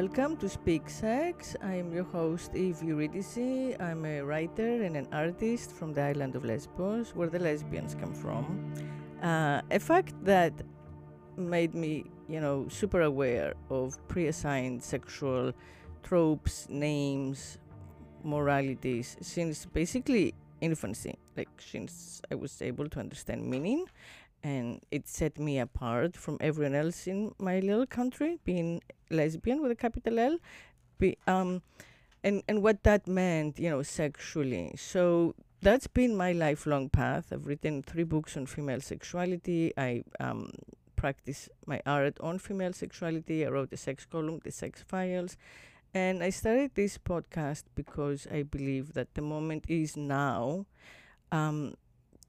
Welcome to Speak Sex. I am your host, Eve Eurydice. I'm a writer and an artist from the island of Lesbos, where the lesbians come from. Uh, a fact that made me, you know, super aware of pre assigned sexual tropes, names, moralities since basically infancy, like since I was able to understand meaning. And it set me apart from everyone else in my little country, being lesbian with a capital L. Be, um, and, and what that meant, you know, sexually. So that's been my lifelong path. I've written three books on female sexuality. I um, practice my art on female sexuality. I wrote a sex column, The Sex Files. And I started this podcast because I believe that the moment is now um,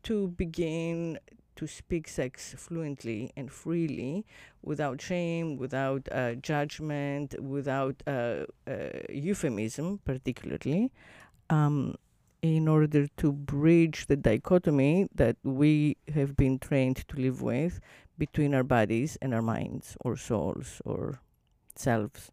to begin to speak sex fluently and freely without shame, without uh, judgment, without uh, uh, euphemism, particularly, um, in order to bridge the dichotomy that we have been trained to live with between our bodies and our minds or souls or selves,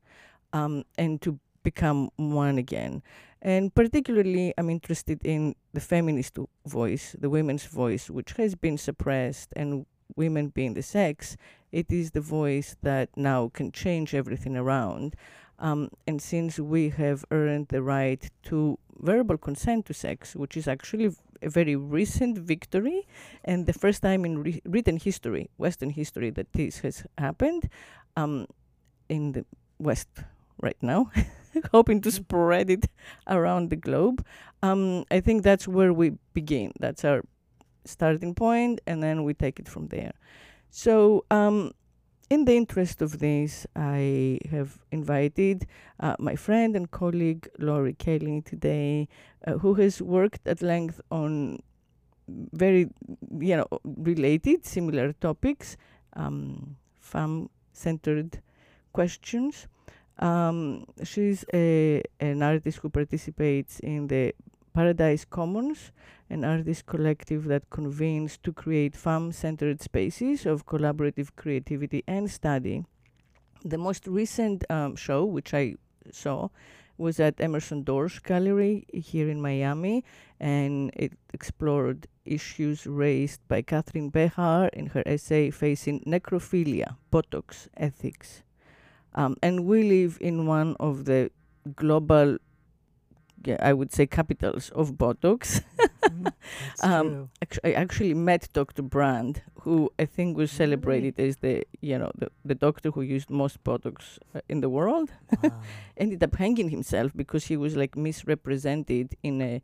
um, and to become one again. And particularly, I'm interested in the feminist voice, the women's voice, which has been suppressed, and women being the sex, it is the voice that now can change everything around. Um, and since we have earned the right to verbal consent to sex, which is actually a very recent victory and the first time in re- written history, Western history, that this has happened um, in the West right now, hoping to spread it around the globe. Um, I think that's where we begin. That's our starting point, and then we take it from there. So, um, in the interest of this, I have invited uh, my friend and colleague Laurie Kelly today, uh, who has worked at length on very, you know, related, similar topics, um, femme-centered questions. Um, she's a, an artist who participates in the Paradise Commons, an artist collective that convenes to create farm centered spaces of collaborative creativity and study. The most recent um, show, which I saw, was at Emerson Dorsch Gallery here in Miami, and it explored issues raised by Katherine Behar in her essay Facing Necrophilia, Botox Ethics. Um, and we live in one of the global, yeah, I would say, capitals of Botox. Mhm, Um. Actu- I actually met Dr. Brandt, who I think was celebrated as the, you know, the, the doctor who used most Botox uh, in the world. Wow. Ended up hanging himself because he was like misrepresented in a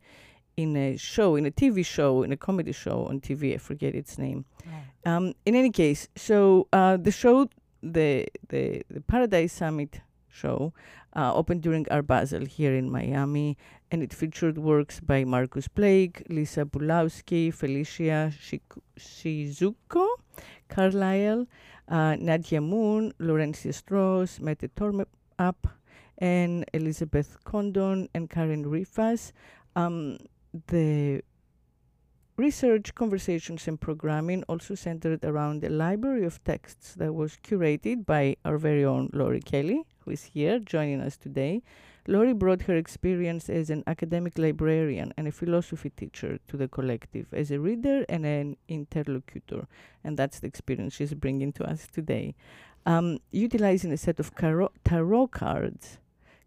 in a show, in a TV show, in a comedy show on TV. I forget its name. Right. Um, in any case, so uh, the show, the, the the Paradise Summit show, uh, opened during Art Basel here in Miami, and it featured works by Marcus Blake, Lisa Bulowski, Felicia Shizuko, Carlisle, uh, Nadia Moon, Laurencia Strauss, Mette Tommerup, and Elizabeth Condon and Karen Rifas. Um, the research, conversations, and programming also centered around a library of texts that was curated by our very own Laurie Kelly, who is here joining us today. Laurie brought her experience as an academic librarian and a philosophy teacher to the collective as a reader and an interlocutor, and that's the experience she's bringing to us today. Um, utilizing a set of caro- tarot cards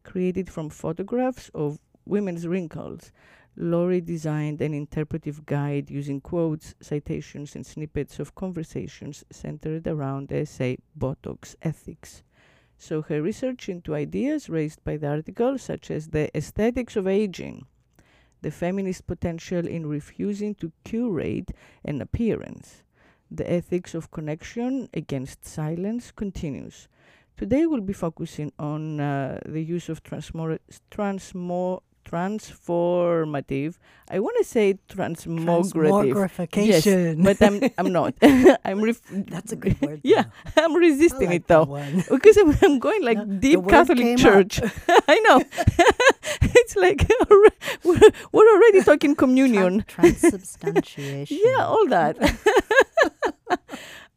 created from photographs of women's wrinkles, Laurie designed an interpretive guide using quotes, citations, and snippets of conversations centered around the essay Botox Ethics. So her research into ideas raised by the article, such as the aesthetics of aging, the feminist potential in refusing to curate an appearance, the ethics of connection against silence continues. Today we'll be focusing on uh, the use of transmor- transmo- transformative. I want to say. Transmogrification. but I'm I'm not. I'm ref- That's a good word. Yeah, though. I'm resisting like it though because I'm, I'm going like No, deep Catholic church. I know. it's like we're, we're already talking communion. Tran- transubstantiation. Yeah, all that.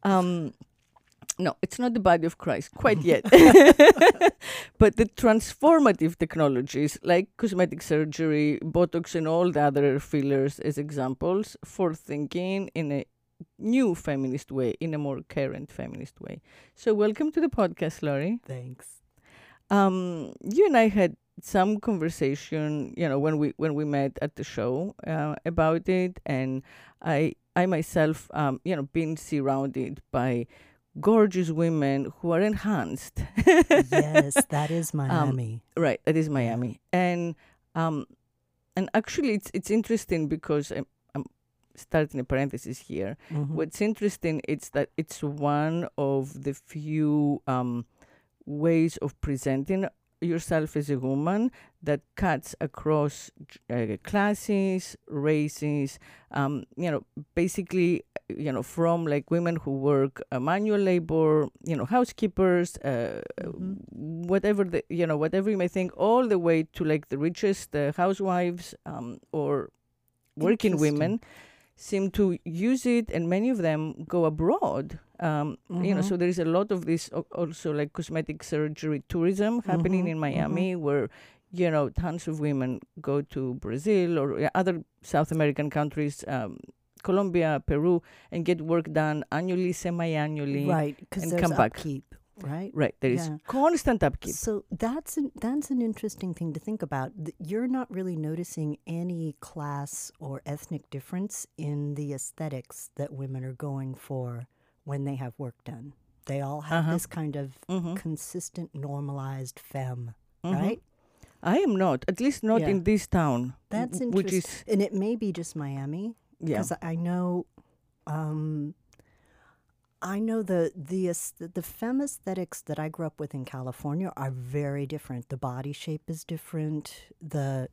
um, no, it's not the body of Christ quite yet. but the transformative technologies like cosmetic surgery, Botox, and all the other fillers as examples for thinking in a new feminist way, in a more current feminist way. So, welcome to the podcast, Laurie. Thanks. Um, you and I had some conversation, you know, when we when we met at the show uh, about it, and I I myself, um, you know, been surrounded by gorgeous women who are enhanced. yes, that is Um, Miami. right, that is Miami, and um, and actually, it's it's interesting because I'm, I'm starting a parenthesis here. Mhm. What's interesting is that it's one of the few um, ways of presenting yourself as a woman that cuts across uh, classes, races. Um, you know, basically, you know, from like women who work uh, manual labor, you know, housekeepers, uh, Mhm. whatever the you know whatever you may think, all the way to like the richest uh, housewives um, or working women seem to use it and many of them go abroad um, you know Mhm. so there is a lot of this also like cosmetic surgery tourism happening Mhm, in miami where you know tons of women go to brazil or other south american countries um, colombia peru and get work done annually semi-annually Right, because there's come back. upkeep, right? right there is Yeah. constant upkeep So that's an, that's an interesting thing to think about. You're not really noticing any class or ethnic difference in the aesthetics that women are going for when they have work done. They all have Uh-huh. this kind of Mhm. consistent, normalized femme, Mhm. right? i am not at least not Yeah. in this town That's w- which interesting. is And it may be just Miami, yeah because I know, um, I know the the the femme aesthetics that I grew up with in California are very different. The body shape is different. The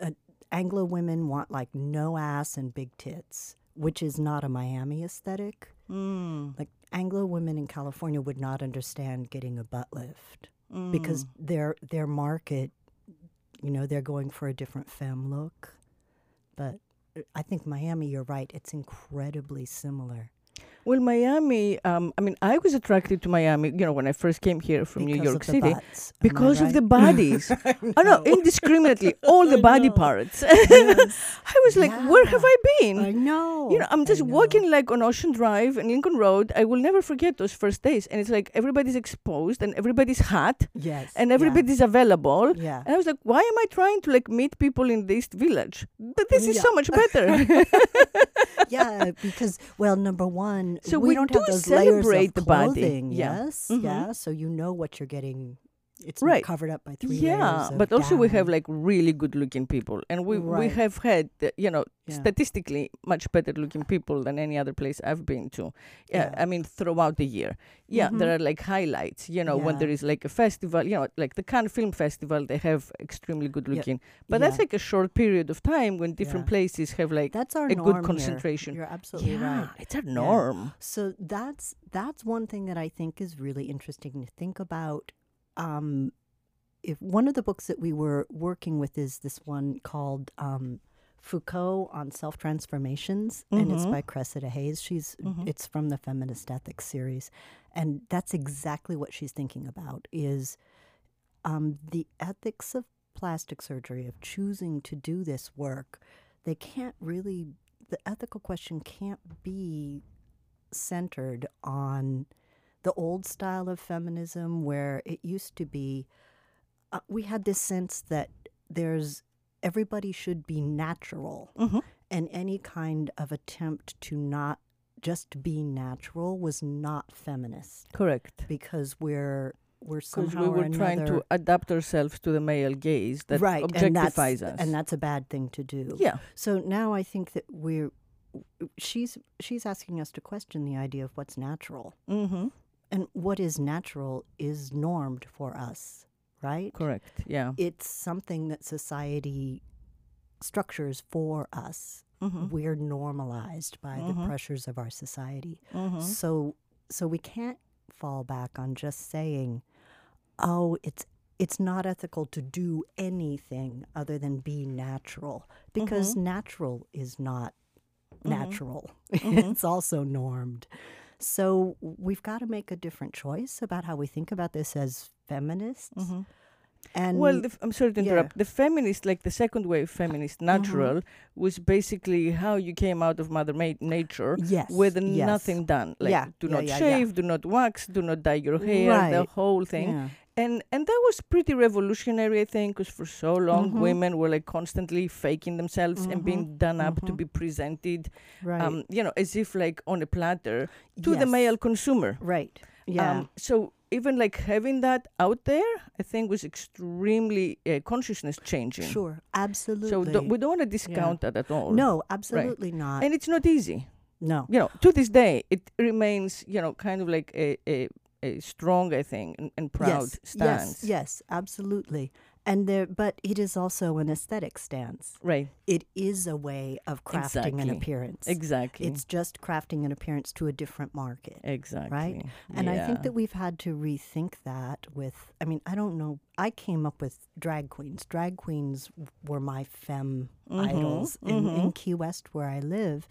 uh, Anglo women want like no ass and big tits, which is not a Miami aesthetic. Mm, Like Anglo women in California would not understand getting a butt lift mm. because their their market, you know, they're going for a different femme look. But I think Miami, you're right. It's incredibly similar. Well, Miami. Um, I mean, I was attracted to Miami. You know, when I first came here from New York City, butts. Am I because of the bodies. oh no, indiscriminately, all the body parts. Yes. I was like, where have I been? I know. you know, I'm just walking like on Ocean Drive and Lincoln Road. I will never forget those first days. And it's like everybody's exposed and everybody's hot Yes. and yeah, everybody's available. Yeah. And I was like, why am I trying to like meet people in this village? But this is so much better. yeah, because well, number one, So we, we don't do have those layers celebrate of the body. clothing. Yeah. Yes, Mhm. yeah. So you know what you're getting. It's Right. covered up by three yeah, but also we have like really good looking people, and we we have had uh, you know Yeah. statistically much better looking people than any other place I've been to. Yeah, Yeah. I mean throughout the year. Yeah, there Mhm. are like highlights. You know, when there is like a festival, you know, like the Cannes Film Festival, they have extremely good Yeah. looking. But that's Yeah. like a short period of time when different Yeah. places have like that's our a good here. concentration. You're absolutely yeah, right. it's a norm. So that's that's one thing that I think is really interesting to think about. Um, if one of the books that we were working with is this one called um, Foucault on self transformations, and it's Mhm. by Cressida Heyes. She's Mhm. it's from the Feminist Ethics series, and that's exactly what she's thinking about is um, the ethics of plastic surgery of choosing to do this work. They can't really the ethical question can't be centered on the old style of feminism where it used to be uh, we had this sense that there's everybody should be natural Mhm. and any kind of attempt to not just be natural was not feminist Correct. because we're we're somehow we or were trying to adapt ourselves to the male gaze that right and objectifies us. and that's a bad thing to do yeah. So now I think that we're she's she's asking us to question the idea of what's natural. Mm-hmm. And what is natural is normed for us, right? Correct. Yeah. It's something that society structures for us. Mm-hmm. We're normalized by the Mhm. pressures of our society. Mm-hmm. So so we can't fall back on just saying, "Oh, it's it's not ethical to do anything other than be natural," because natural is not natural. it's also normed. So we've got to make a different choice about how we think about this as feminists. Mm-hmm. And well, the, I'm sorry to yeah. interrupt. The feminist, like the second wave feminist, natural, was basically how you came out of Mother Ma- Nature yes, with yes. nothing done. Like, Yeah, do yeah, not yeah, yeah. shave, do not wax, do not dye your hair, the whole thing. Yeah. And and that was pretty revolutionary, I think, because for so long Mhm. women were like constantly faking themselves and being Mhm, done up to mhm. be presented, Right. um, you know, as if like on a platter to the male consumer. Right. Yeah. Um, so even like having that out there, I think was extremely uh, consciousness changing. sure. Absolutely. So do, we don't want to discount that at all. no, absolutely not. and it's not easy. no. You know, to this day, it remains you know kind of like a a, a strong, I think, and, and proud yes, stance. Yes, yes, absolutely. And there, but it is also an aesthetic stance. Right. It is a way of crafting an appearance. Exactly. It's just crafting an appearance to a different market. exactly. Right? And I think that we've had to rethink that with, I mean, I don't know. I came up with drag queens. Drag queens were my femme Mhm, idols in, in mhm. Key West, where I live.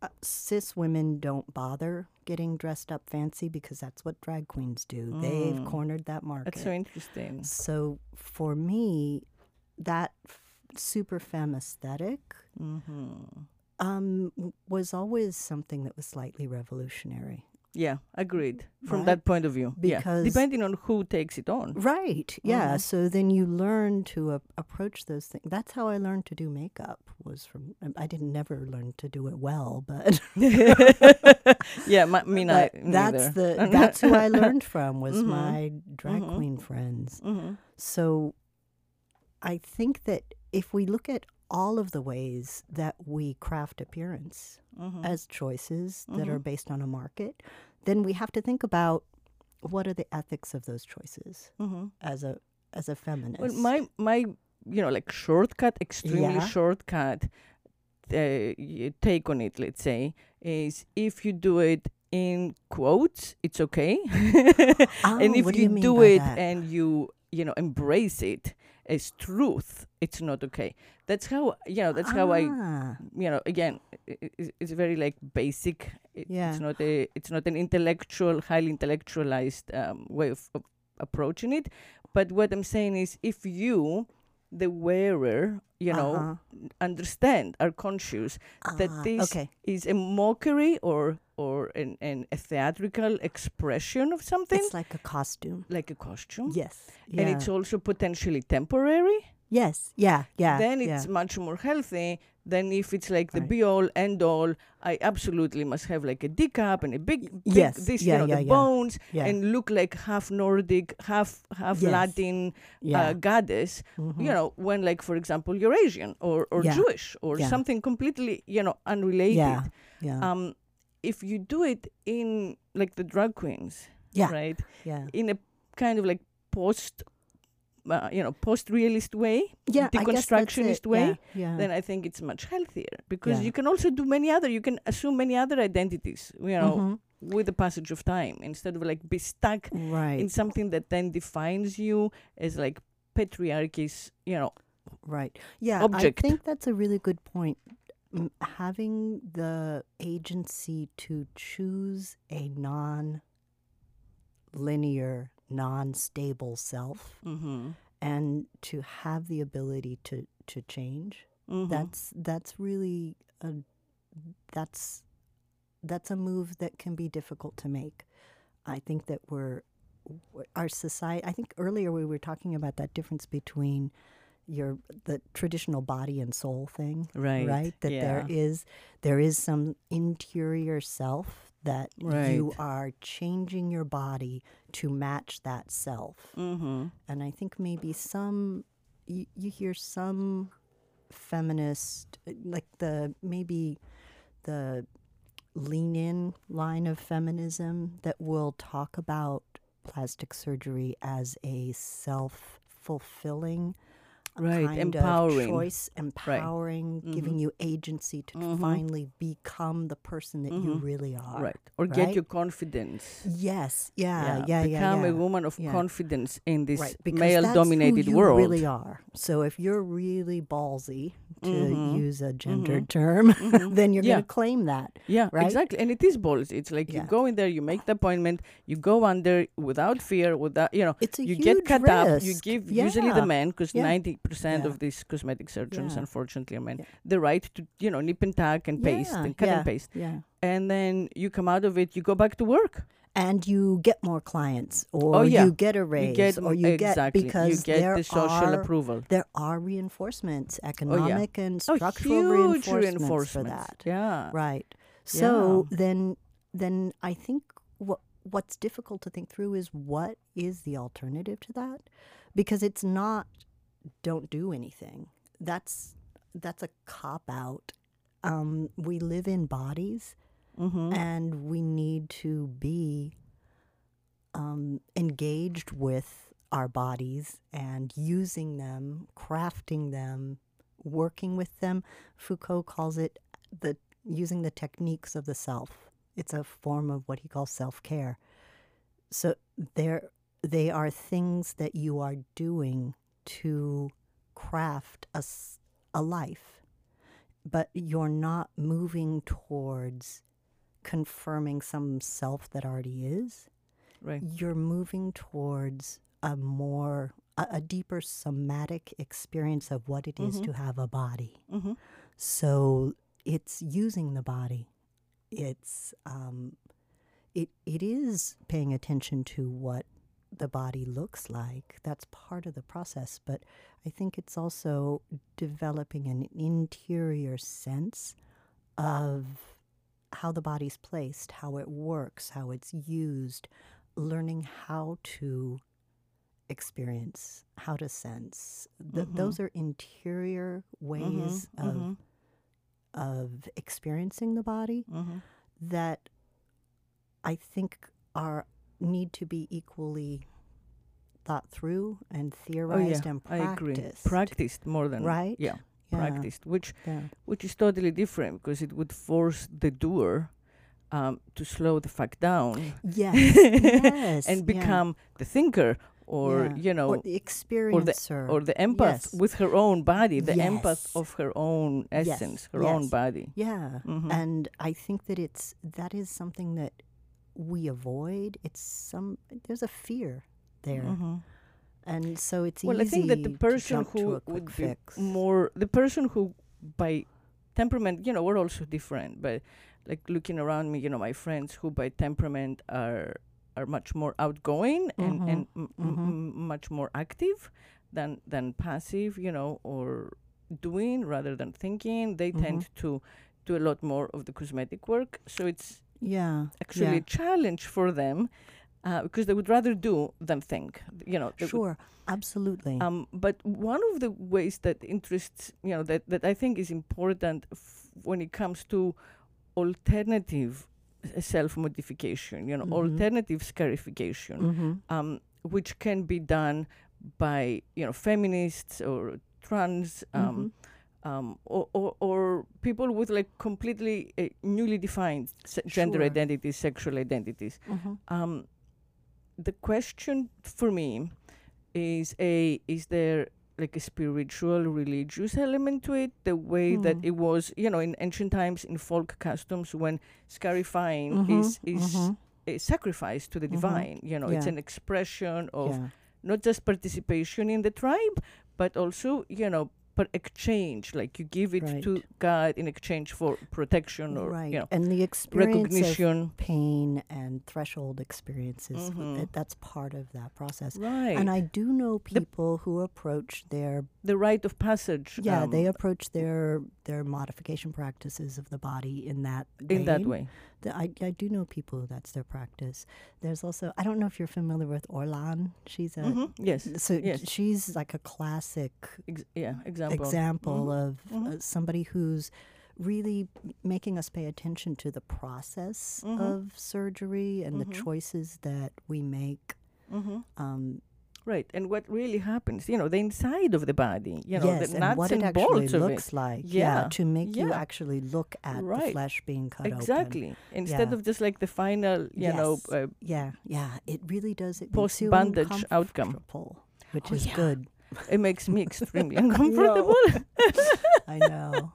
Uh, cis women don't bother getting dressed up fancy because that's what drag queens do. They've Mm. cornered that market. That's so interesting. So for me, that f- super femme aesthetic hmm um, was always something that was slightly revolutionary. Yeah, agreed. From Right? that point of view, yeah. Because- depending on who takes it on. Right. Yeah. Mhm. So then you learn to a- approach those things. That's how I learned to do makeup. Was from um, I didn't never learn to do it well, but, yeah, my, me neither. that's the that's who I learned from was Mhm. my drag Mhm. queen friends. hmm So I think that if we look at all of the ways that we craft appearance hmm as choices that Mhm. are based on a market, then we have to think about what are the ethics of those choices hmm as a as a feminist. Well, my my you know like shortcut, extremely Yeah. shortcut uh, take on it. Let's say is if you do it in quotes, it's okay, and Oh, if what do you, you do it that? and you you know embrace it as truth, it's not okay. That's how you know. That's how I Ah, you know again it's, it's very like basic it, Yeah. it's not a it's not an intellectual highly intellectualized um, way of, of approaching it but what i'm saying is if you the wearer you know uh-huh. understand are conscious that Ah, this okay. is a mockery or or an, an a theatrical expression of something It's like a costume. like a costume Yes. Yeah. and it's also potentially temporary yes. Yeah. Yeah. then yeah. it's much more healthy than if it's like the Right. be all end all. I absolutely must have like a cup and a big, big yes, this, yeah, you know, yeah, the yeah. bones yeah. and look like half Nordic, half half Yes. Latin yeah. uh, goddess. Mhm. You know, when like for example you're Asian or or Yeah. Jewish or Yeah. something completely you know unrelated. Yeah. Yeah. Um, if you do it in like the drag queens, Yeah. right, yeah. in a kind of like post. Uh, you know, post-realist way, Yeah. I guess that's deconstructionist way, Yeah. yeah. then I think it's much healthier because Yeah. you can also do many other. You can assume many other identities, you know, Mhm. with the passage of time instead of like be stuck Right. in something that then defines you as like patriarchy's, you know. Right. Yeah. object. I think that's a really good point. M- having the agency to choose a non linear, non stable self Mm-hmm. and to have the ability to, to change. Mm-hmm. That's that's really a that's that's a move that can be difficult to make. I think that we're our society. I think earlier we were talking about that difference between your the traditional body and soul thing, right. right? That there yeah. is there is some interior self that you are changing your body to match that self. Mm-hmm. And I think maybe some you, you hear some feminist like the maybe the lean in line of feminism that will talk about plastic surgery as a self fulfilling Right, kind empowering. of choice, empowering, giving Mhm. you agency to Mhm. finally become the person that you Mhm. really are. right or get your confidence Yes. Yeah. Yeah. Yeah. become yeah. a woman of Yeah. confidence in this right, because male that's dominated who you world really are. So if you're really ballsy, to Mhm. use a gendered term, Mhm. then you're Yeah. going to claim that. Yeah, right? exactly. And it is ballsy. It's like you go in there, you make the appointment, you go under without fear, without you know, It's a you huge get cut up. You risk. give usually the Yeah. men because Yeah. ninety percent Yeah. of these cosmetic surgeons, Yeah. unfortunately, are men. Yeah. The right to you know nip and tuck and paste and cut and paste, Yeah. and then you come out of it, you go back to work. And you get more clients, or Oh, you get a raise, you get or you exactly. get because you get there the social are approval. there are reinforcements, oh, economic and Oh, structural huge reinforcements, for that. Yeah. Right. So then then I think what what's difficult to think through is what is the alternative to that? Because it's not don't do anything. That's that's a cop out. Um, we live in bodies Mm-hmm. and we need to be um, engaged with our bodies and using them, crafting them, working with them. Foucault calls it the using the techniques of the self. It's a form of what he calls self care. So there, they are things that you are doing to craft a, a life, but you're not moving towards confirming some self that already is. Right. You're moving towards a more, a, deeper somatic experience of what it is Mhm. to have a body. Mm-hmm. So it's using the body. It's um, it it is paying attention to what the body looks like. That's part of the process. But I think it's also developing an interior sense of how the body's placed, how it works, how it's used, learning how to experience, how to sense. Th- Mhm. Those are interior ways of Mm-hmm. of experiencing the body Mm-hmm. that I think are need to be equally thought through and theorized and Oh, I agree. practiced. Practiced more than Right? Yeah, Yeah, practiced, which Yeah. which is totally different because it would force the doer um, to slow the fuck down Yes. yes. and yeah, become the thinker or yeah. you know or the experiencer or the empath Yes. with her own body, the empath of her own Yes, essence, her own body. Yeah. Mhm. And I think that it's that is something that we avoid. It's some there's a fear there. Mhm. And so it's easy. Well, I think that the person who would be fix. more the person who by temperament, you know, we're also different, but like looking around me, you know, my friends who by temperament are are much more outgoing and Mhm, and m- m- mhm. m- much more active than than passive, you know, or doing rather than thinking. They tend to do a lot more of the cosmetic work, so it's yeah. actually yeah. a challenge for them uh, because they would rather do than think. You know, they would Sure. Absolutely. um, but one of the ways that interests, you know, that, that I think is important f- when it comes to alternative self modification, you know, Mhm. alternative scarification, mm-hmm. um, which can be done by, you know, feminists or trans. Um, um, or, or, or people with like completely uh, newly defined se- gender Sure. identities, sexual identities. Mm-hmm. Um, the question for me is a is there like a spiritual religious element to it the way that Hmm. it was you know in ancient times in folk customs when scarifying Mhm, is is mhm. a sacrifice to the Mhm. divine you know it's an expression of yeah. not just participation in the tribe but also you know per exchange like you give it Right. to god in exchange for protection or right. you know and the experience of recognition pain and threshold experiences Mhm. that, that's part of that process. right And I do know The- people who approach their the rite of passage yeah um, they approach their their modification practices of the body in that in that way The- I, I do know people that's their practice. There's also I don't know if you're familiar with Orlan. She's a Mhm. Yes. so yes. she's like a classic Ex- yeah. Example. example Mhm. of Mhm. uh, somebody who's really making us pay attention to the process Mhm. of surgery and the choices that we make Mhm. um, right. And what really happens, you know, the inside of the body, you know, yes, the and nuts what and it actually bolts of looks it. like. Yeah, to make you actually look at the flesh being cut open. Exactly. Instead Yeah. of just like the final, you know, Yes. uh, Yeah, yeah, it really does. It makes you Post-bandage outcome. which Oh, is yeah. good. it makes me extremely uncomfortable. I know.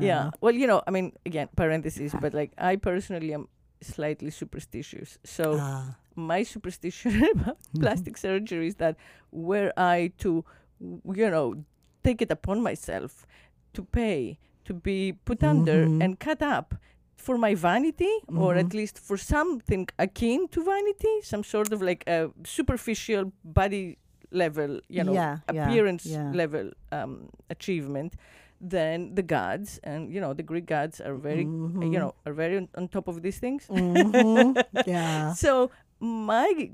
yeah. Well, you know, I mean, again, parentheses, but like I personally am slightly superstitious. So Ah, my superstition about plastic surgery is that were I to, you know, take it upon myself to pay, to be put under Mhm. and cut up for my vanity, or at least for something akin to vanity, some sort of like a superficial body level, you know, Yeah, yeah, appearance yeah. level um, achievement, then the gods and you know the Greek gods are very, uh, you know, are very on, on top of these things. Mhm. yeah. So my,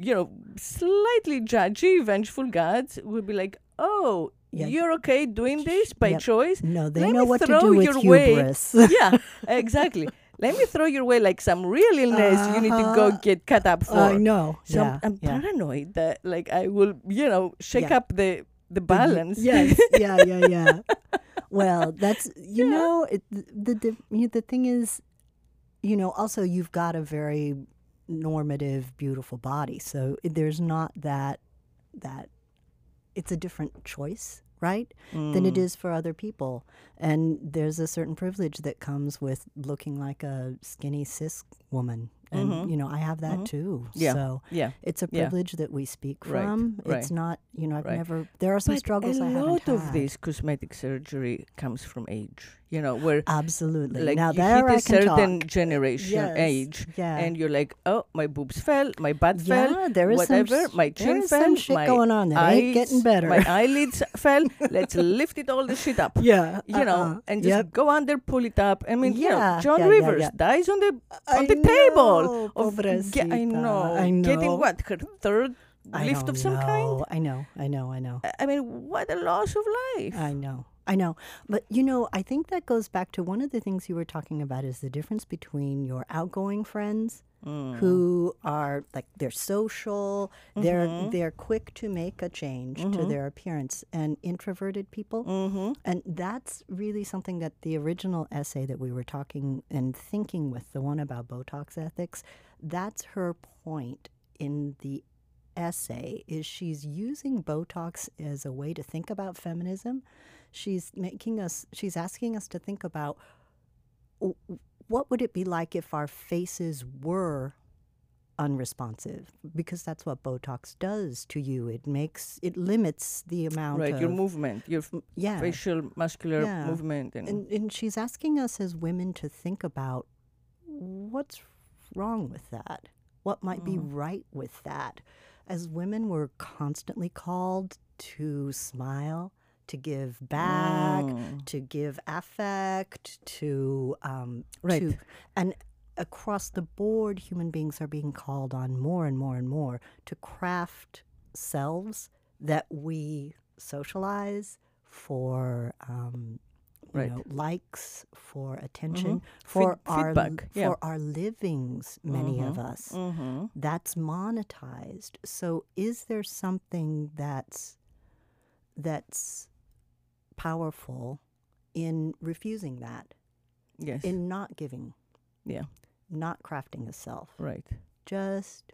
you know, slightly judgy, vengeful gods would be like, "Oh, Yeah. you're okay doing this by Yep. choice? No, they Let know what to do with your way- hubris. yeah, exactly. Let me throw your way like some real illness you need to go Uh-huh. get cut up for. I know. So yeah, I'm, I'm yeah. paranoid that like I will, you know, shake up the the balance. Yes, yeah, yeah, yeah. well, that's you know it, the the the thing is, you know, also you've got a very normative, beautiful body, so there's not that that it's a different choice, right? Than it Mm. for other people, and there's a certain privilege that comes with looking like a skinny cis woman, and Mhm. you know, I have that Mhm. too. Yeah. So Yeah. it's a Yeah. privilege that we speak Right, from. It's right. not, you know, I've Right. never. There are some But struggles a I lot of had. this cosmetic surgery comes from age. You know, where Absolutely. like now you there hit a certain talk. generation Yes, age, yeah. and you're like, oh, my boobs fell, my butt yeah, fell, there is whatever, some, my chin fell, some shit my going on there. Ain't getting better. My eyelids fell. Let's lift it all the shit up. yeah, You know, uh-uh. and just Yep. go under, pull it up. I mean, you know, Joan yeah, yeah, Rivers yeah. dies on the on the table. Know, Of, ge- I know. I know. Getting what her third I lift of some kind. I know. I know. I know. I mean, what a loss of life. I know. I know. But you know, I think that goes back to one of the things you were talking about is the difference between your outgoing friends Mm. who are like they're social, they're Mhm. they're quick to make a change to Mhm. their appearance and introverted people. Mm-hmm. And that's really something that the original essay that we were talking and thinking with, the one about Botox ethics, that's her point in the essay is she's using Botox as a way to think about feminism. She's making us she's asking us to think about what would it be like if our faces were unresponsive because that's what botox does to you it makes it limits the amount Right, of your movement, your f- yeah facial muscular Yeah. movement, and, and, and she's asking us as women to think about what's wrong with that? What might be Mm. right with that? As women, we're constantly called to smile, to give back, Mm. to give affect, to um, Right. to, and across the board, human beings are being called on more and more and more to craft selves that we socialize for um, you Right. know, likes, for attention, Mhm. for Feed- our feedback, yeah. for our livings. Many of Mhm. us Mm-hmm. that's monetized. So is there something that's that's powerful in refusing that, Yes. in not giving, yeah. not crafting a self, Right. just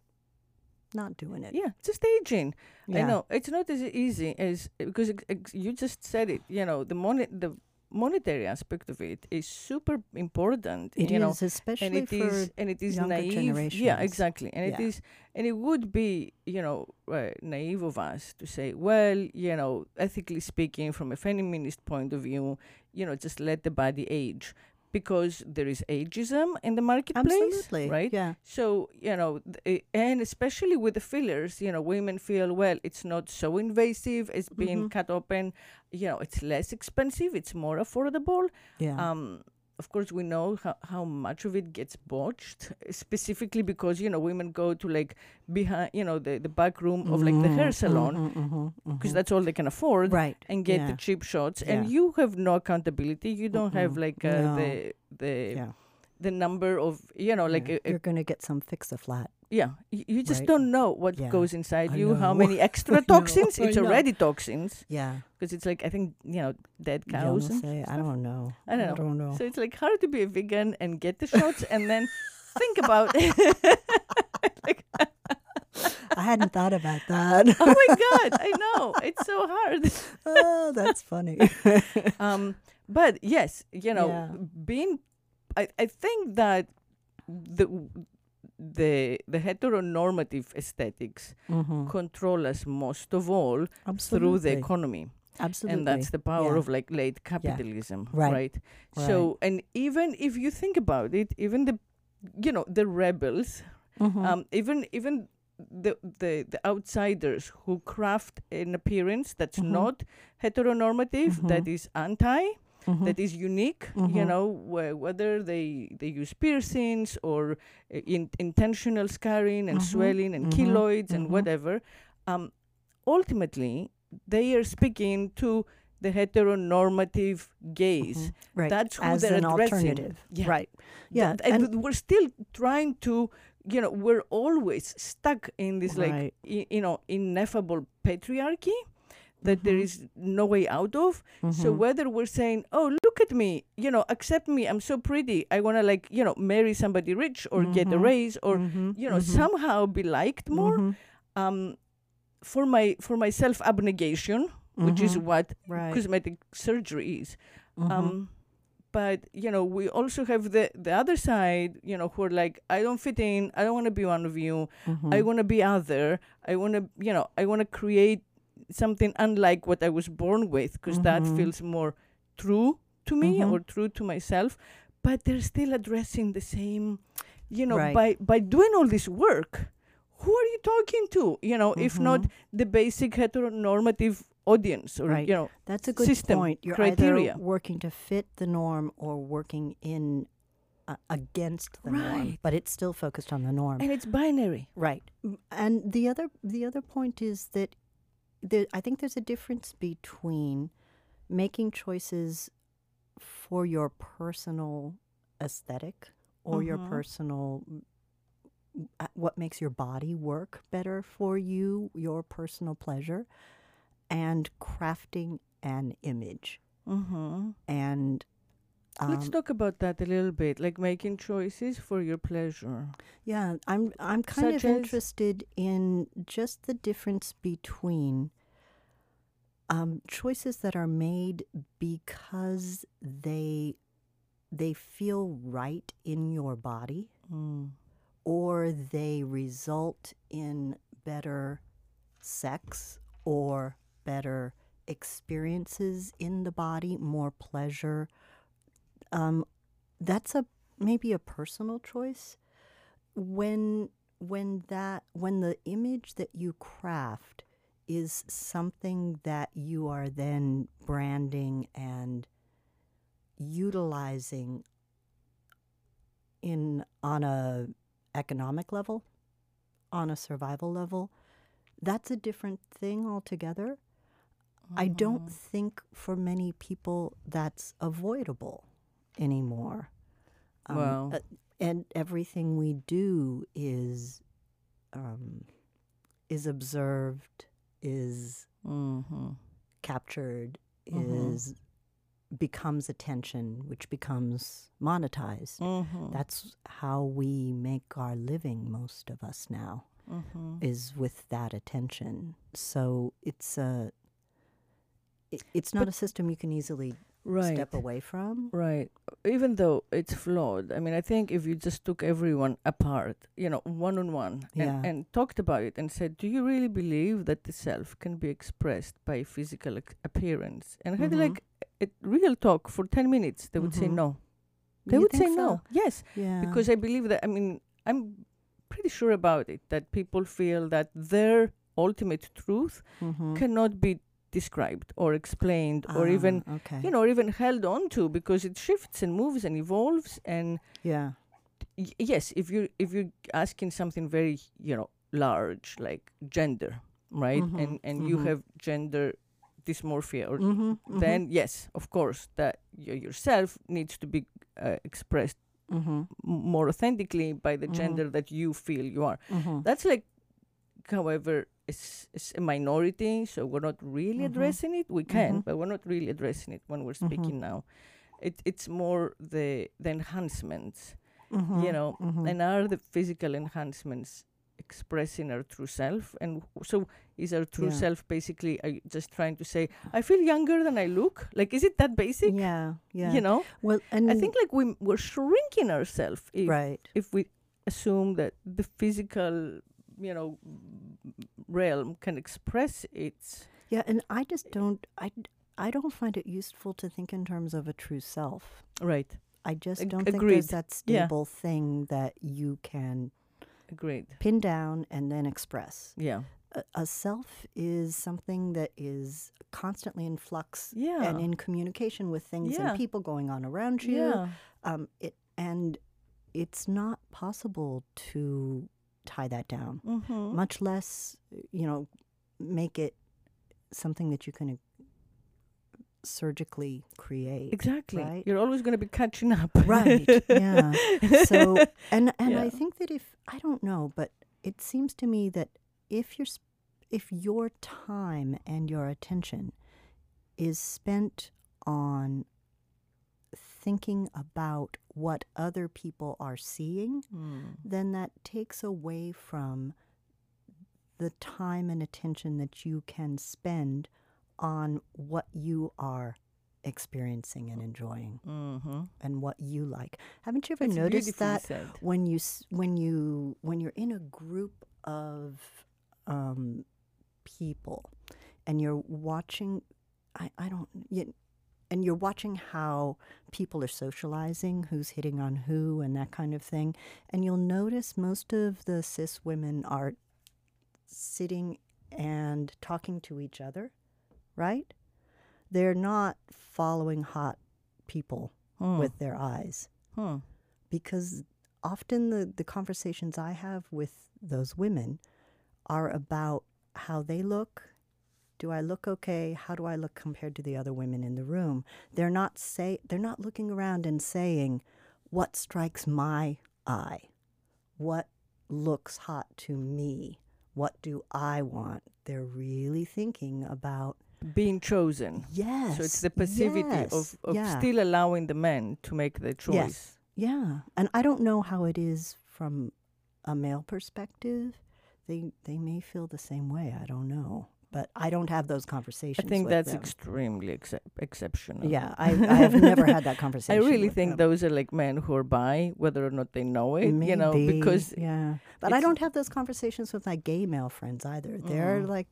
not doing it? Yeah. Just aging. I Yeah. know it's not as easy as because you just said it. You know, the money, the monetary aspect of it is super important. It you know, especially and it for is and it is younger naive yeah exactly and it Yeah. is and it would be you know uh, naive of us to say well you know ethically speaking from a feminist point of view you know just let the body age because there is ageism in the marketplace absolutely right Yeah, so you know th- and especially with the fillers you know women feel well it's not so invasive it's being Mhm. cut open you know it's less expensive it's more affordable yeah. um, of course, we know how, how much of it gets botched, specifically because you know women go to like behind, you know, the, the back room of like the hair salon mhm, mhm, because mhm. that's all they can afford right. and get the cheap shots, and you have no accountability. You don't have like uh, No. the the Yeah. The number of you know like Yeah. a, a- you're going to get some fix a flat. yeah y- you just Right. don't know what Yeah. goes inside I you how many extra toxins it's already toxins Yeah. because it's like i think you know dead cows I'm and say, I don't know. I don't know. I don't know. so it's like hard to be a vegan and get the shots and then think about like, I hadn't thought about that. oh my god i know it's so hard oh, that's funny. um but yes you know Yeah. being I, I think that the the the heteronormative aesthetics mm-hmm. control us most of all Absolutely. through the economy Absolutely. and that's the power Yeah. of like late capitalism Right. right? so and even if you think about it even the you know the rebels Mhm. um even even the, the the outsiders who craft an appearance that's Mhm. not heteronormative that Mhm. is anti Mhm. that is unique you Mhm. know wh- whether they they use piercings or uh, in, intentional scarring and Mhm. swelling and Mhm. keloids and Mhm. whatever um ultimately they are speaking to the heteronormative gaze Mhm. right. that's who as they're an addressing. alternative. Yeah. Right. Yeah. And, and- we're still trying to you know we're always stuck in this like i- you know ineffable patriarchy that there Mhm. is no way out of so Mhm. whether we're saying oh look at me you know accept me i'm so pretty i want to like you know marry somebody rich or get a Mhm. raise or Mhm. you know Mhm. somehow be liked more um for my for my self abnegation which is what right. cosmetic surgery is um but you know we also have the the other side you know who are like i don't fit in i don't want to be one of you i Mhm. want to be other i want to you know i want to create something unlike what i was born with because that Mhm. feels more true to me Mhm. or true to myself but they're still addressing the same you know Right. by by doing all this work who are you talking to you know if not Mhm. the basic heteronormative audience or Right. you know That's a good system, point. You're criteria. either working to fit the norm or working in uh, against the norm, but it's still focused on the norm. and it's binary Right. And the other the other point is that there, I think there's a difference between making choices for your personal aesthetic or your Mhm. personal uh, what makes your body work better for you, your personal pleasure, and crafting an image. mm-hmm. And Let's um, talk about that a little bit, like making choices for your pleasure. Yeah, I'm I'm kind Such of interested in just the difference between um, choices that are made because they they feel right in your body, Mm. or they result in better sex or better experiences in the body, more pleasure. Um, that's a maybe a personal choice. When when that when the image that you craft is something that you are then branding and utilizing in on a economic level, on a survival level, that's a different thing altogether. I don't think for many people that's avoidable anymore. Wow. uh, and everything we do is um, is observed, is Mm-hmm. captured, Mhm. is becomes attention, which becomes monetized. Mm-hmm. That's how we make our living. Most of us now mm-hmm. is with that attention. So it's a it, it's not But- a system you can easily right. step away from. Right. Even though it's flawed, I mean, I think if you just took everyone apart, you know, one on one, Yeah. and, and talked about it and said, Do you really believe that the self can be expressed by physical ex- appearance? And had Mhm. like a real talk for 10 minutes, they would say Mhm. no. They You would say think no. Yes. Yeah. Because I believe that, I mean, I'm pretty sure about it that people feel that their ultimate truth Mhm. cannot be described or explained or even Ah, okay. you know, or even held on to because it shifts and moves and evolves. And yeah. y- yes, if you if you're asking something very you know large like gender, right, Mhm, and and you mhm. have gender dysmorphia, or Mm-hmm, then yes, of course, that y- yourself needs to be uh, expressed Mm-hmm. m- more authentically by the Mhm. gender that you feel you are. Mm-hmm. That's like, however, it's, it's a minority, so we're not really Mhm. addressing it. We can, Mhm. but we're not really addressing it when we're Mhm. speaking now. It, it's more the the enhancements, Mm-hmm. you know, Mhm. and are the physical enhancements expressing our true self? And so is our true Yeah. self basically are you just trying to say, I feel younger than I look? Like, is it that basic? yeah, yeah. You know, well, and I think like we we're shrinking ourselves if right. if we assume that the physical, you know, realm can express its. Yeah, and I just don't. I I don't find it useful to think in terms of a true self. Right. I just don't think there's that Yeah. stable thing that you can Agreed. pin down and then express. Yeah. A, a self is something that is constantly in flux Yeah. and in communication with things Yeah. and people going on around you. yeah. Um, it and it's not possible to tie that down, Mm-hmm. much less you know make it something that you can surgically create. Exactly. right? You're always going to be catching up. Right. Yeah. so and and I think that if I don't know, but it seems to me that if you're if your time and your attention is spent on thinking about what other people are seeing, Mm. then that takes away from the time and attention that you can spend on what you are experiencing and enjoying Mm-hmm. and what you like. Haven't you ever It's noticed that said. when you when you when you're in a group of um, people and you're watching, I I don't you, and you're watching how people are socializing, who's hitting on who, and that kind of thing, and you'll notice most of the cis women are sitting and talking to each other, right? They're not following hot people Hmm. with their eyes Hmm. because often the, the conversations I have with those women are about how they look. Do I look okay? How do I look compared to the other women in the room? They're not say they're not looking around and saying what strikes my eye. What looks hot to me? What do I want? They're really thinking about being chosen. yes. So it's the passivity yes, of, of yeah. still allowing the men to make the choice. Yes. Yeah, and I don't know how it is from a male perspective. They they may feel the same way. I don't know, but I don't have those conversations. I think that's them. extremely excep- exceptional. yeah. I, I have never had that conversation. I really think them. those are like men who are bi, whether or not they know it, you know, because yeah, but I don't have those conversations with my gay male friends either. They're Mhm. like,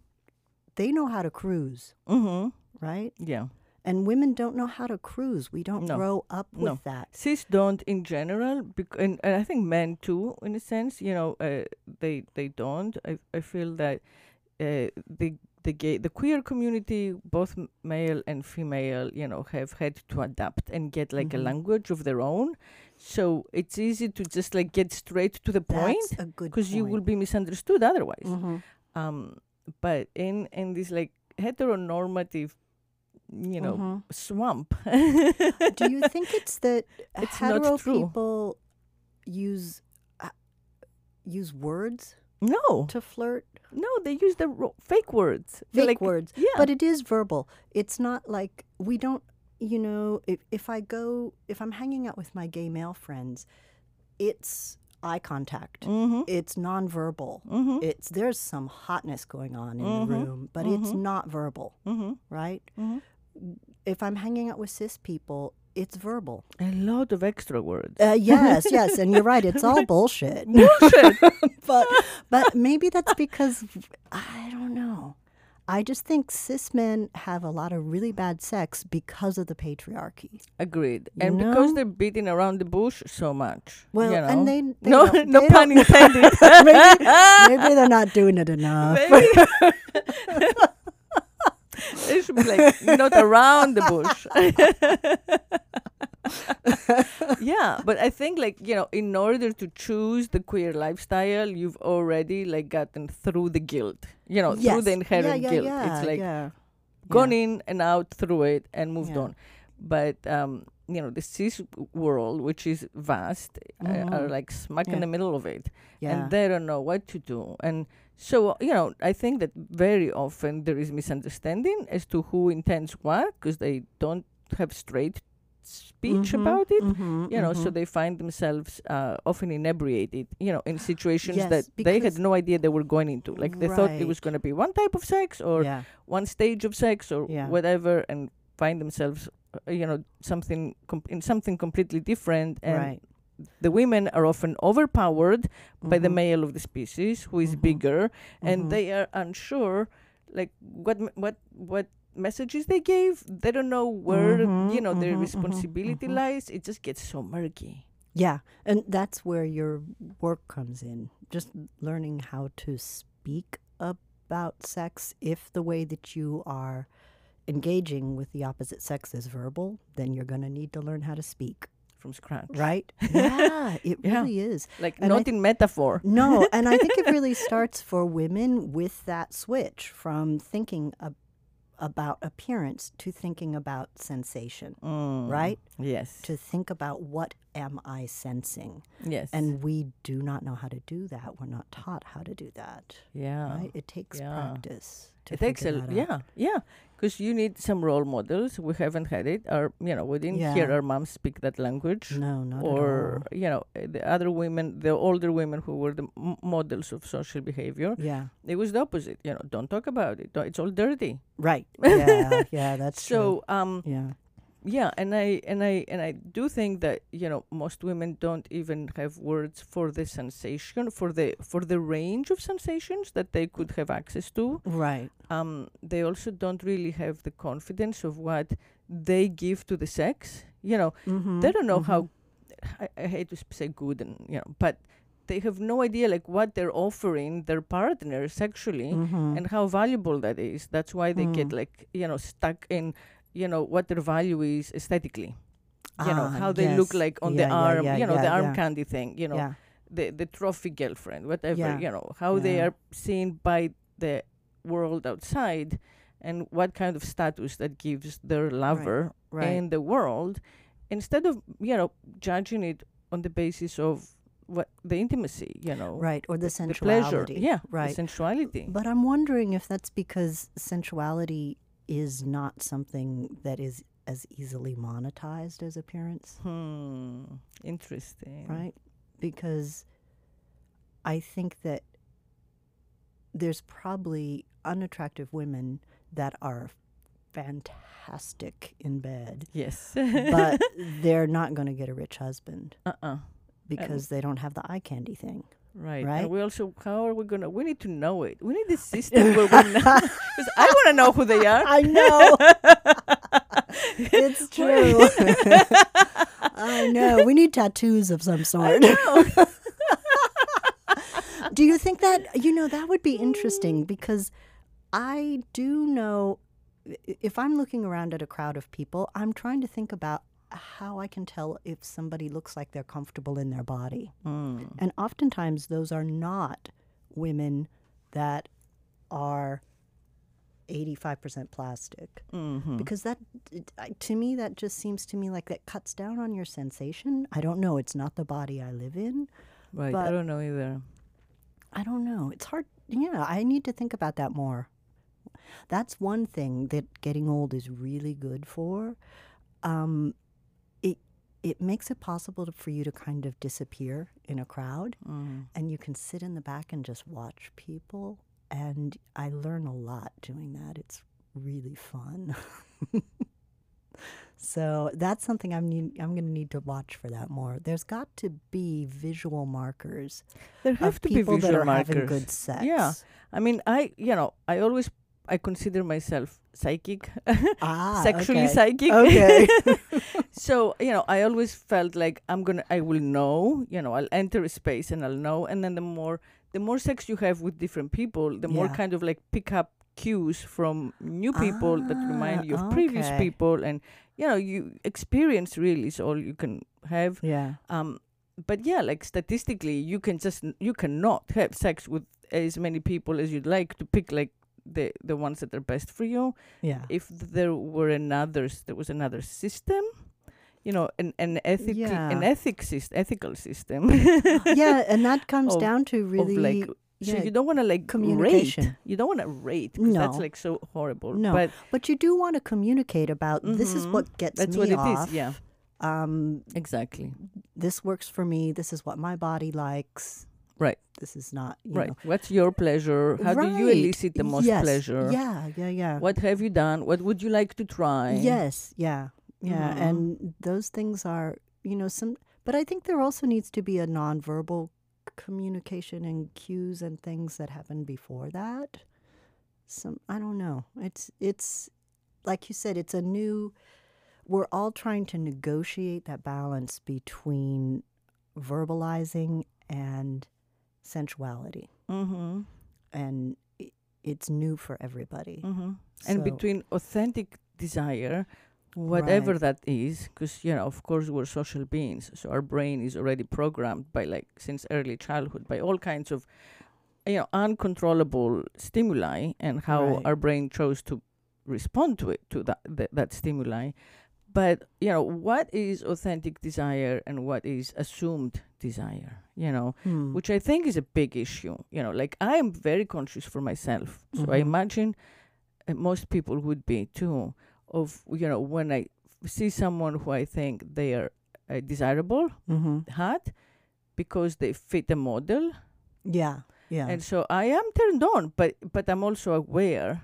they know how to cruise, hmm right? yeah. And women don't know how to cruise. We don't No. grow up with No. that. Cis don't in general, bec- and, and I think men too, in a sense, you know, uh, they they don't. I I feel that uh, the the gay the queer community, both male and female, you know, have had to adapt and get like Mhm. a language of their own. So it's easy to just like get straight to the point That's good because you will be misunderstood otherwise. Mhm. Um, but in in this like heteronormative, you know, Mhm. swamp. Do you think it's that It's hetero people use uh, use words no, to flirt? no, they use the ro- fake words. Fake like, words. Yeah, But it is verbal. It's not like we don't, you know, if, if I go, if I'm hanging out with my gay male friends, it's eye contact. mm-hmm, It's nonverbal. mm-hmm, It's there's some hotness going on in Mhm. the room, but it's Mhm. not verbal, mm-hmm, right? mm-hmm. If I'm hanging out with cis people, it's verbal. A lot of extra words. Uh, yes, yes, and you're right. It's all bullshit. Bullshit. but but maybe that's because I don't know. I just think cis men have a lot of really bad sex because of the patriarchy. Agreed. You And because know? they're beating around the bush so much. Well, you know? and they, they no, don't- no they pun intended. maybe, maybe they're not doing it enough. It should be like not around the bush. yeah, but I think like you know, in order to choose the queer lifestyle, you've already like gotten through the guilt. You know, through the inherent yeah, yeah, guilt. Yeah, it's like gone in and out through it and moved on. But um, you know the cis world, which is vast, uh, are Mhm. like smack in the middle of it, Yeah. and they don't know what to do. And so you know, I think that very often there is misunderstanding as to who intends what because they don't have straight speech Mhm, about it. mhm, You know, so mhm. they find themselves uh, often inebriated. You know, in situations Yes, that they had no idea they were going into. Like they thought it was going to be one type of sex or yeah. one stage of sex or Yeah. whatever and find themselves uh, you know something com- in something completely different and right. The women are often overpowered by the Mhm. male of the species who is Mhm. bigger and they are unsure like what what what messages they gave they don't know where Mhm, you know their responsibility lies it just gets so murky Yeah, and that's where your work comes in. Just learning how to speak about sex. If the way that you are engaging with the opposite sex is verbal, then you're going to need to learn how to speak, from scratch right? yeah, it Yeah. really is. like And not in metaphor No, and I think it really starts for women with that switch from thinking ab- about appearance to thinking about sensation, Mm, right? yes To think about what am I sensing? yes And we do not know how to do that. We're not taught how to do that. yeah Right? It takes yeah. practice. To it takes a figure l- out. yeah yeah because you need some role models we haven't had it our you know we didn't hear our moms speak that language No, not or at all. you know uh, the other women the older women who were the m- models of social behavior Yeah. it was the opposite you know don't talk about it it's all dirty Right. Yeah. yeah. That's true. so um Yeah. Yeah and i and i and i do think that you know most women don't even have words for the sensation for the for the range of sensations that they could have access to Right. um, they also don't really have the confidence of what they give to the sex. You know, Mm-hmm. they don't know how. I, I hate to say good, and you know, but they have no idea like what they're offering their partner sexually Mm-hmm. and how valuable that is. That's why they get Mm. like you know stuck in you know what their value is aesthetically. You know Ah, how they look like on Yeah, the arm. yeah, you know the arm yeah. candy thing. You know yeah. the the trophy girlfriend, whatever. Yeah. You know how they are seen by the world outside, and what kind of status that gives their lover Right. in the world, instead of you know judging it on the basis of what the intimacy, you know, right. Or the the pleasure, sensuality. yeah, the Right. sensuality. But I'm wondering if that's because sensuality is not something that is as easily monetized as appearance, hmm, interesting, right? Because I think that there's probably unattractive women that are fantastic in bed, Yes, but they're not going to get a rich husband uh-uh. because they don't have the eye candy thing. Right. Right? And we also, how are we gonna? We need to know it. We need a system where we know. Because I want to know who they are. I know. it's true. I know. We need tattoos of some sort. do you think that, you know, that would be interesting mm. because I do know if I'm looking around at a crowd of people, I'm trying to think about how I can tell if somebody looks like they're comfortable in their body. Mm. And oftentimes, those are not women that are 85% plastic Mm-hmm. because that to me that just seems to me like that cuts down on your sensation i don't know it's not the body i live in Right. I don't know either. i don't know it's hard yeah i need to think about that more that's one thing that getting old is really good for um, it makes it possible to, for you to kind of disappear in a crowd Mm. and you can sit in the back and just watch people and i learn a lot doing that it's really fun so that's something i'm need, i'm going to need to watch for that more there's got to be visual markers There have of to be people visual that are markers. having good sex Yeah. I mean, I you know, I always I consider myself psychic, ah, sexually okay. psychic. okay so you know, I always felt like I'm gonna, I will know. You know, I'll enter a space and I'll know. And then the more, the more sex you have with different people, the more kind of like pick up cues from new people that remind you Ah, of previous people, and you know, you experience really is all you can have. yeah Um, but yeah, like statistically, you can just you cannot have sex with as many people as you'd like to pick like the the ones that are best for you. yeah If there were another, there was another system, you know, an an ethic Yeah. an ethics syst- ethical system. yeah, and that comes Of- down to really like so yeah, you don't want to like communication. rate. You don't want to rate 'cause that's No. like so horrible. No, but but you do want to communicate about this is Mhm. what gets that's me what it is. off. Yeah, Um, exactly. this works for me. This is what my body likes. Right. This is not you Right. know. What's your pleasure? How do you elicit the most Yes. pleasure? Yeah, yeah, yeah. What have you done? What would you like to try? Yes, yeah, yeah, Mhm. and those things are you know some. But I think there also needs to be a nonverbal communication and cues and things that happen before that. Some I don't know. It's it's like you said. It's a new. We're all trying to negotiate that balance between verbalizing and sensuality, Mm-hmm. and it's new for everybody. Mm-hmm. And between authentic desire, whatever Right. that is, because you know, of course, we're social beings, so our brain is already programmed by like since early childhood by all kinds of you know uncontrollable stimuli, and how Right. our brain chose to respond to it to that that, that stimuli. But you know, what is authentic desire and what is assumed desire? You know, Hmm. which I think is a big issue. You know, like I am very conscious for myself, so I Mhm. imagine uh, most people would be too. Of you know, when i see someone who I think they are uh, desirable, Mm-hmm. hot, because they fit a model, Yeah, yeah. and so I am turned on. But but I'm also aware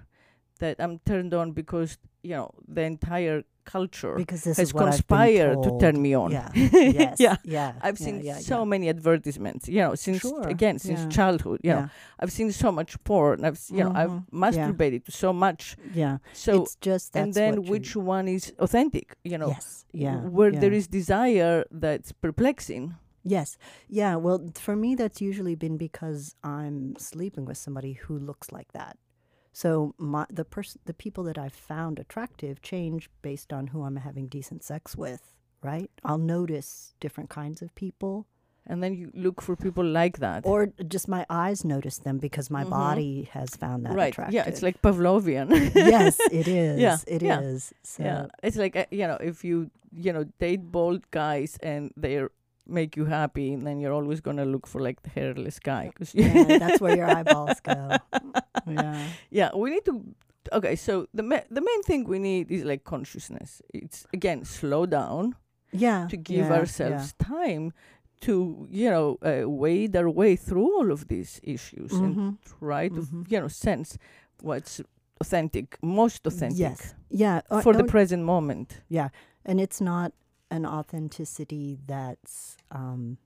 that I'm turned on because you know the entire culture because this has conspired to turn me on. Yeah, yes, yeah. yeah. I've yeah, seen yeah, so many advertisements, you know, since Sure, again since childhood. You know, I've seen so much porn. I've you know I've Mhm, yeah. masturbated to so much. yeah. So it's just and then what you- which one is authentic? You know, yes, yeah, where there is desire that's perplexing. yes, yeah. Well, for me, that's usually been because I'm sleeping with somebody who looks like that. So my the person, the people that I've found attractive change based on who I'm having decent sex with. Right? I'll notice different kinds of people, And then you look for people like that. or just my eyes notice them because my Mhm. body has found that right. attractive. Yeah, it's like Pavlovian. yes, it is. Yeah, it yeah, is. So yeah. It's like uh, you know, if you you know date bald guys and they make you happy, and then you're always gonna look for like the hairless guy. Cause yeah, that's where your eyeballs go. Yeah. yeah we need to okay so the ma- the main thing we need is like consciousness it's again slow down Yeah. to give yeah, ourselves time to you know uh, wade our way through all of these issues yeah. and try to Mhm. you know sense what's authentic most authentic Yes. Yeah. uh, for the present moment Yeah, and it's not an authenticity that's um,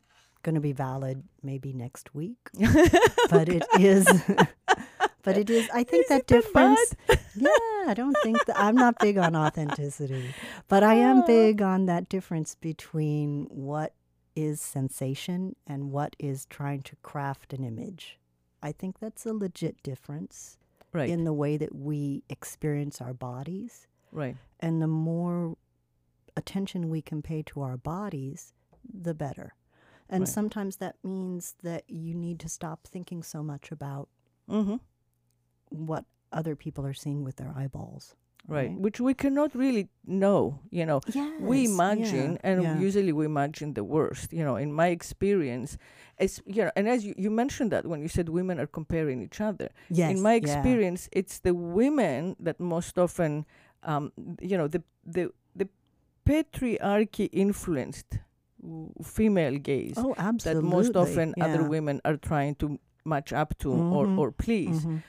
going to be valid maybe next week, but it is. but it is. I think Is that difference. yeah, I don't think that I'm not big on authenticity, but I am Ah. big on that difference between what is sensation and what is trying to craft an image. I think that's a legit difference right in the way that we experience our bodies. right And the more attention we can pay to our bodies, the better. And Right. sometimes that means that you need to stop thinking so much about mm-hmm. what other people are seeing with their eyeballs. right which we cannot really know you know Yes. we imagine yeah, and yeah. usually we imagine the worst you know in my experience it's you know and as you, you mentioned that when you said women are comparing each other yes, in my yeah. experience it's the women that most often um you know the the patriarchy influenced female gaze Oh, that most often other women are trying to match up to Mhm. or or please Mhm.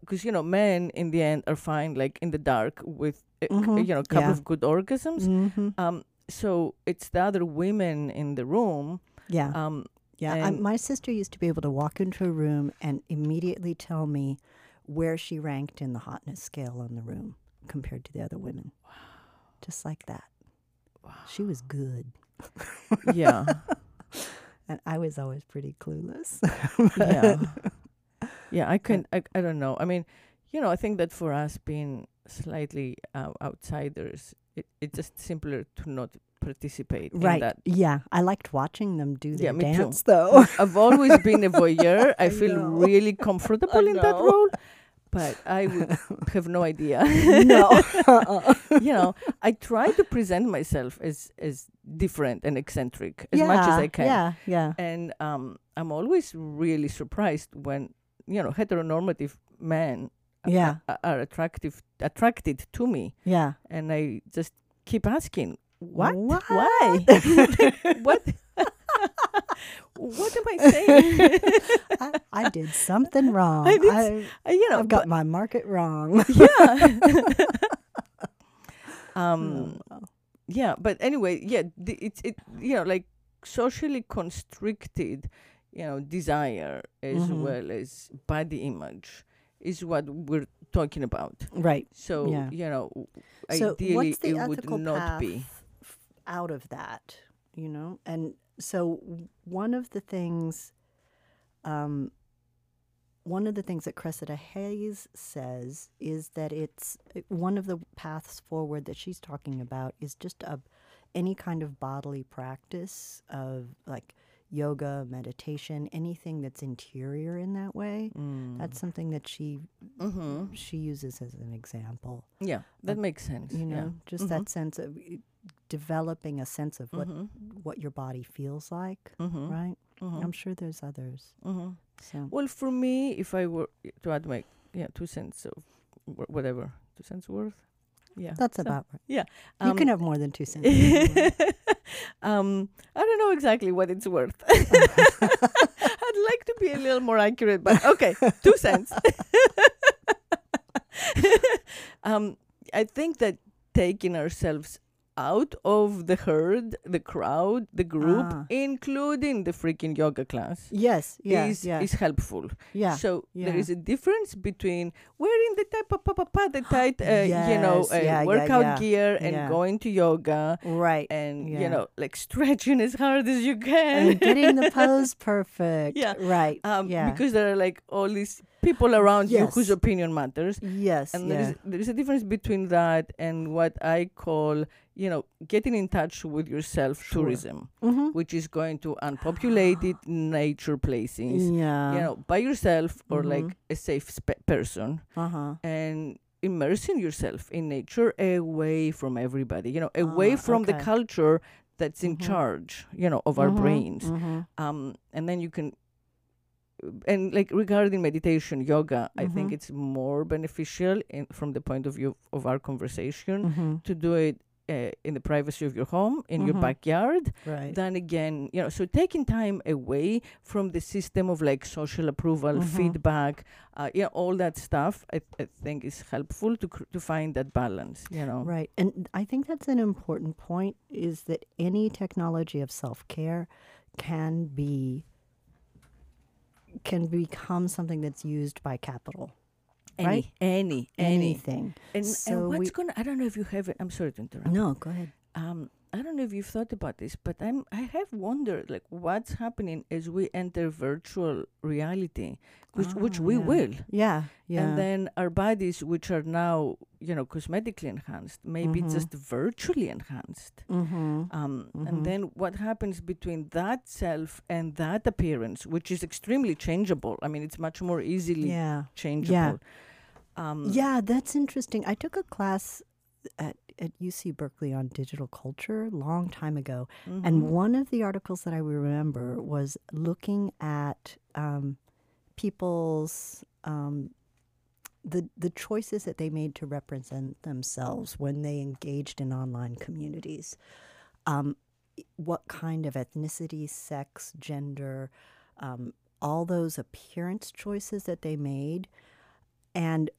because you know men in the end are fine like in the dark with a, c- Mhm. you know a couple Yeah. of good orgasms Mhm. um, so it's the other women in the room. Yeah. Um, Yeah, I, my sister used to be able to walk into a room and immediately tell me where she ranked in the hotness scale on the room compared to the other women. Wow. just like that. She was good. yeah, And I was always pretty clueless. yeah, yeah. I can. I, I don't know. I mean, you know, I think that for us being slightly uh, outsiders, it, it's just simpler to not participate in right. that. Yeah. I liked watching them do Yeah, their too. dance, though. I've always been a voyeur. I, I feel know. really comfortable I in that role. But I would have no idea. no. Uh-uh. you know, I try to present myself as as different and eccentric as much as I can. Yeah, yeah. And um, I'm always really surprised when you know heteronormative men Yeah, a- are attractive attracted to me, yeah. and I just keep asking, what? What? Why? what? What am I saying? I, I did something wrong. I did I, you know, I've got my market wrong. yeah. um, Oh, yeah but anyway yeah the, it's it you know like socially constricted you know desire as Mhm. well as body image is what we're talking about right. so Yeah. you know So ideally it would not be out of that? You know, and so one of the things, um, one of the things that Cressida Heyes says is that it's uh, one of the paths forward that she's talking about is just a any kind of bodily practice of like yoga, meditation, anything that's interior in that way. Mm. That's something that she mm-hmm. she uses as an example yeah that makes sense you know yeah. just that sense of uh, developing a sense of what Mhm. what your body feels like Mhm. right Mhm. i'm sure there's others Mhm. so well for me if i were to add my yeah two cents of wh- whatever two cents worth yeah that's so- about right yeah you um, can have more than two cents you um, I don't know exactly what it's worth. I'd like to be a little more accurate, but okay, two cents. um, I think that taking ourselves out of the herd, the crowd, the group, Ah. including the freaking yoga class, yes yeah is yeah. is helpful. yeah So yeah. there is a difference between wearing the type of pa, pa, pa, the tight, uh, you know, uh, yeah, workout gear and going to yoga right and you know like stretching as hard as you can. And getting the pose perfect. Yeah. right um yeah. because there are like all these people around you whose opinion matters. Yes and there is there is a difference between that and what i call you know getting in touch with yourself Sure. tourism mm-hmm. which is going to unpopulated nature places yeah you know by yourself or Mhm. like a safe spe- person uh-huh and immersing yourself in nature away from everybody you know away Ah, from the culture that's in Mhm. charge you know of our Mhm, brains mhm. um and then you can and like regarding meditation yoga i think Mhm. it's more beneficial in from the point of view of our conversation Mhm. to do it uh, in the privacy of your home in your Mhm. backyard right then again you know so taking time away from the system of like social approval Mhm. feedback uh, yeah all that stuff I, I think is helpful to cr- to find that balance you know Right. And I think that's an important point is that any technology of self-care can be can become something that's used by capital. Any right? any any Anything. and, So and what's gonna i don't know if you have it i'm sorry to interrupt No, go ahead. um I don't know if you've thought about this, but I'm I have wondered like what's happening as we enter virtual reality, which which Ah, we yeah. will, Yeah. Yeah. and then our bodies, which are now you know cosmetically enhanced, maybe Mhm. just virtually enhanced. mm-hmm. Um, Mhm. And then what happens between that self and that appearance, which is extremely changeable. I mean, it's much more easily Yeah. changeable. Um, Yeah, that's interesting. I took a class at, at UC Berkeley on digital culture a long time ago. mhm. And one of the articles that I remember was looking at um, people's um, the the choices that they made to represent themselves when they engaged in online communities. Um, what kind of ethnicity, sex, gender, um, all those appearance choices that they made, and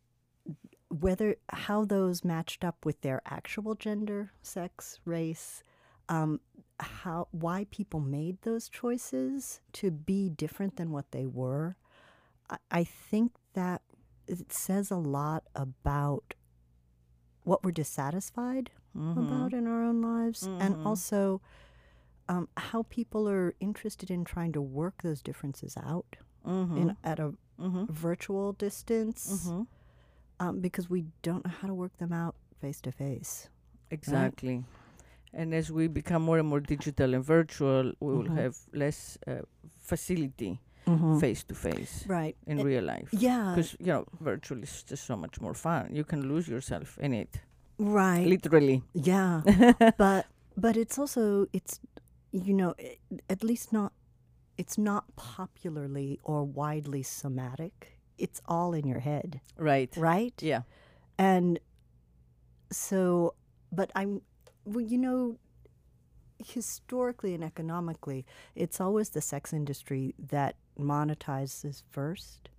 whether how those matched up with their actual gender, sex, race, um, how why people made those choices to be different than what they were. I, I think that it says a lot about what we're dissatisfied Mhm. about in our own lives, and Mhm. also um, how people are interested in trying to work those differences out Mhm. in at a Mhm. virtual distance Mhm. Um, because we don't know how to work them out face to face. Exactly. And as we become more and more digital and virtual, we will Mhm. have less uh, facility face to face Right. in Uh, real life. Yeah. Because you know, virtual is just so much more fun. You can lose yourself in it, Right. literally. Yeah. but but it's also it's you know i- at least not it's not popularly or widely somatic. It's all in your head, Right. right? Yeah. And so, but I'm, well, you know, historically and economically, it's always the sex industry that monetizes first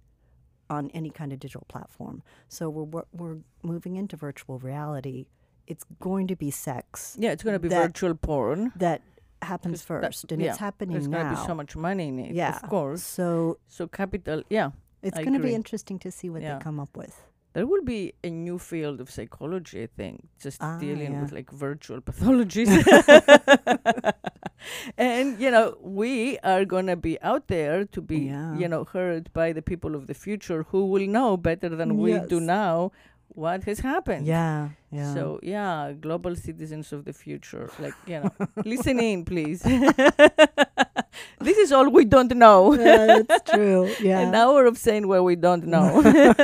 on any kind of digital platform. So we're we're, we're moving into virtual reality. It's going to be sex Yeah, it's going to be That- virtual porn. that happens 'Cause that- first, and yeah, it's happening now. There's going to be so much money in it. yeah, Of course. So So capital. Yeah. It's going to be interesting to see what Yeah. they come up with. There will be a new field of psychology, I think, just Ah, dealing yeah. with like virtual pathologies. and, you know, we are going to be out there to be, Yeah. you know, heard by the people of the future who will know better than we do now what has happened. Yeah, yeah. So, yeah, global citizens of the future. Like, you know, listen in, please. This is all we don't know. yeah, that's true. Yeah. An hour of saying what we don't know. Uh,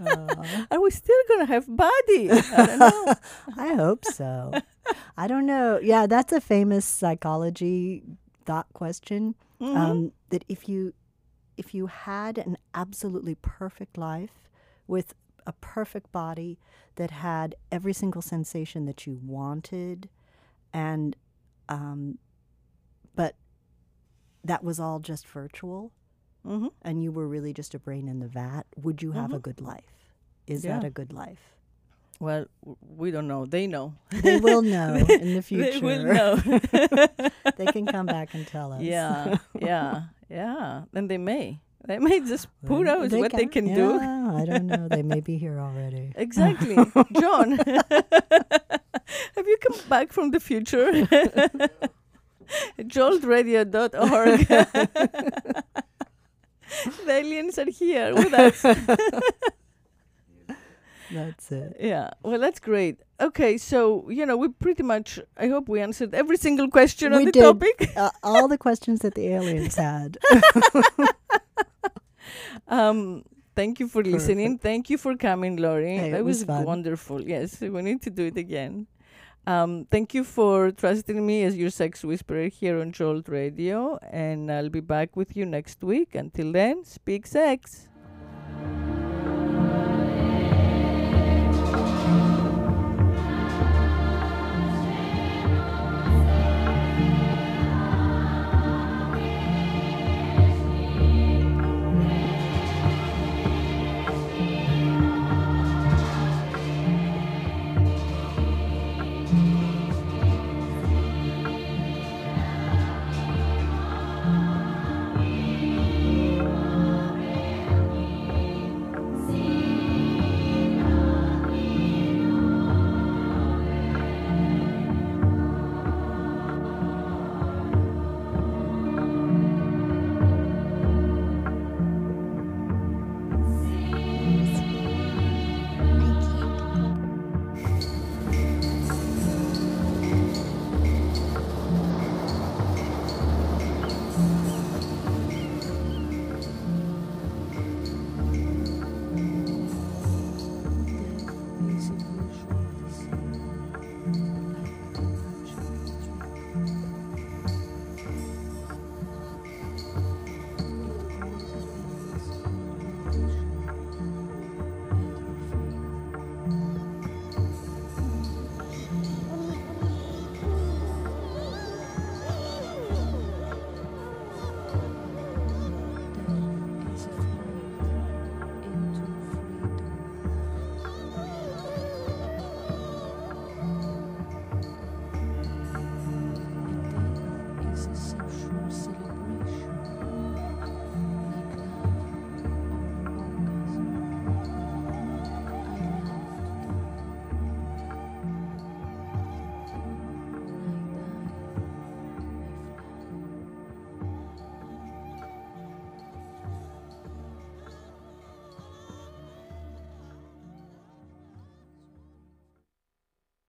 Are we still gonna have body? I don't know. I hope so. I don't know. Yeah, that's a famous psychology thought question. Mhm. Um, that if you if you had an absolutely perfect life with a perfect body that had every single sensation that you wanted, and um, but that was all just virtual, Mhm. and you were really just a brain in the vat, would you have a Mhm. good life? Is that a good life? Well, we don't know. They know. They will know in the future. They will know. they can come back and tell us. yeah, yeah, yeah. Then they may. They may just. Who knows They what they can do? I don't know. They may be here already. Exactly, Joan. Have you come back from the future? Joltradio.org. the aliens are here with us. That's it. Yeah, well, that's great. Okay, so you know, we pretty much. I hope we answered every single question on the did. topic. Uh, all the questions that the aliens had. Um, thank you for listening. Thank you for coming, Laurie. Hey, it that was was, wonderful. Yes, we need to do it again. Um, thank you for trusting me as your sex whisperer here on Jolt Radio, and I'll be back with you next week. Until then, speak sex.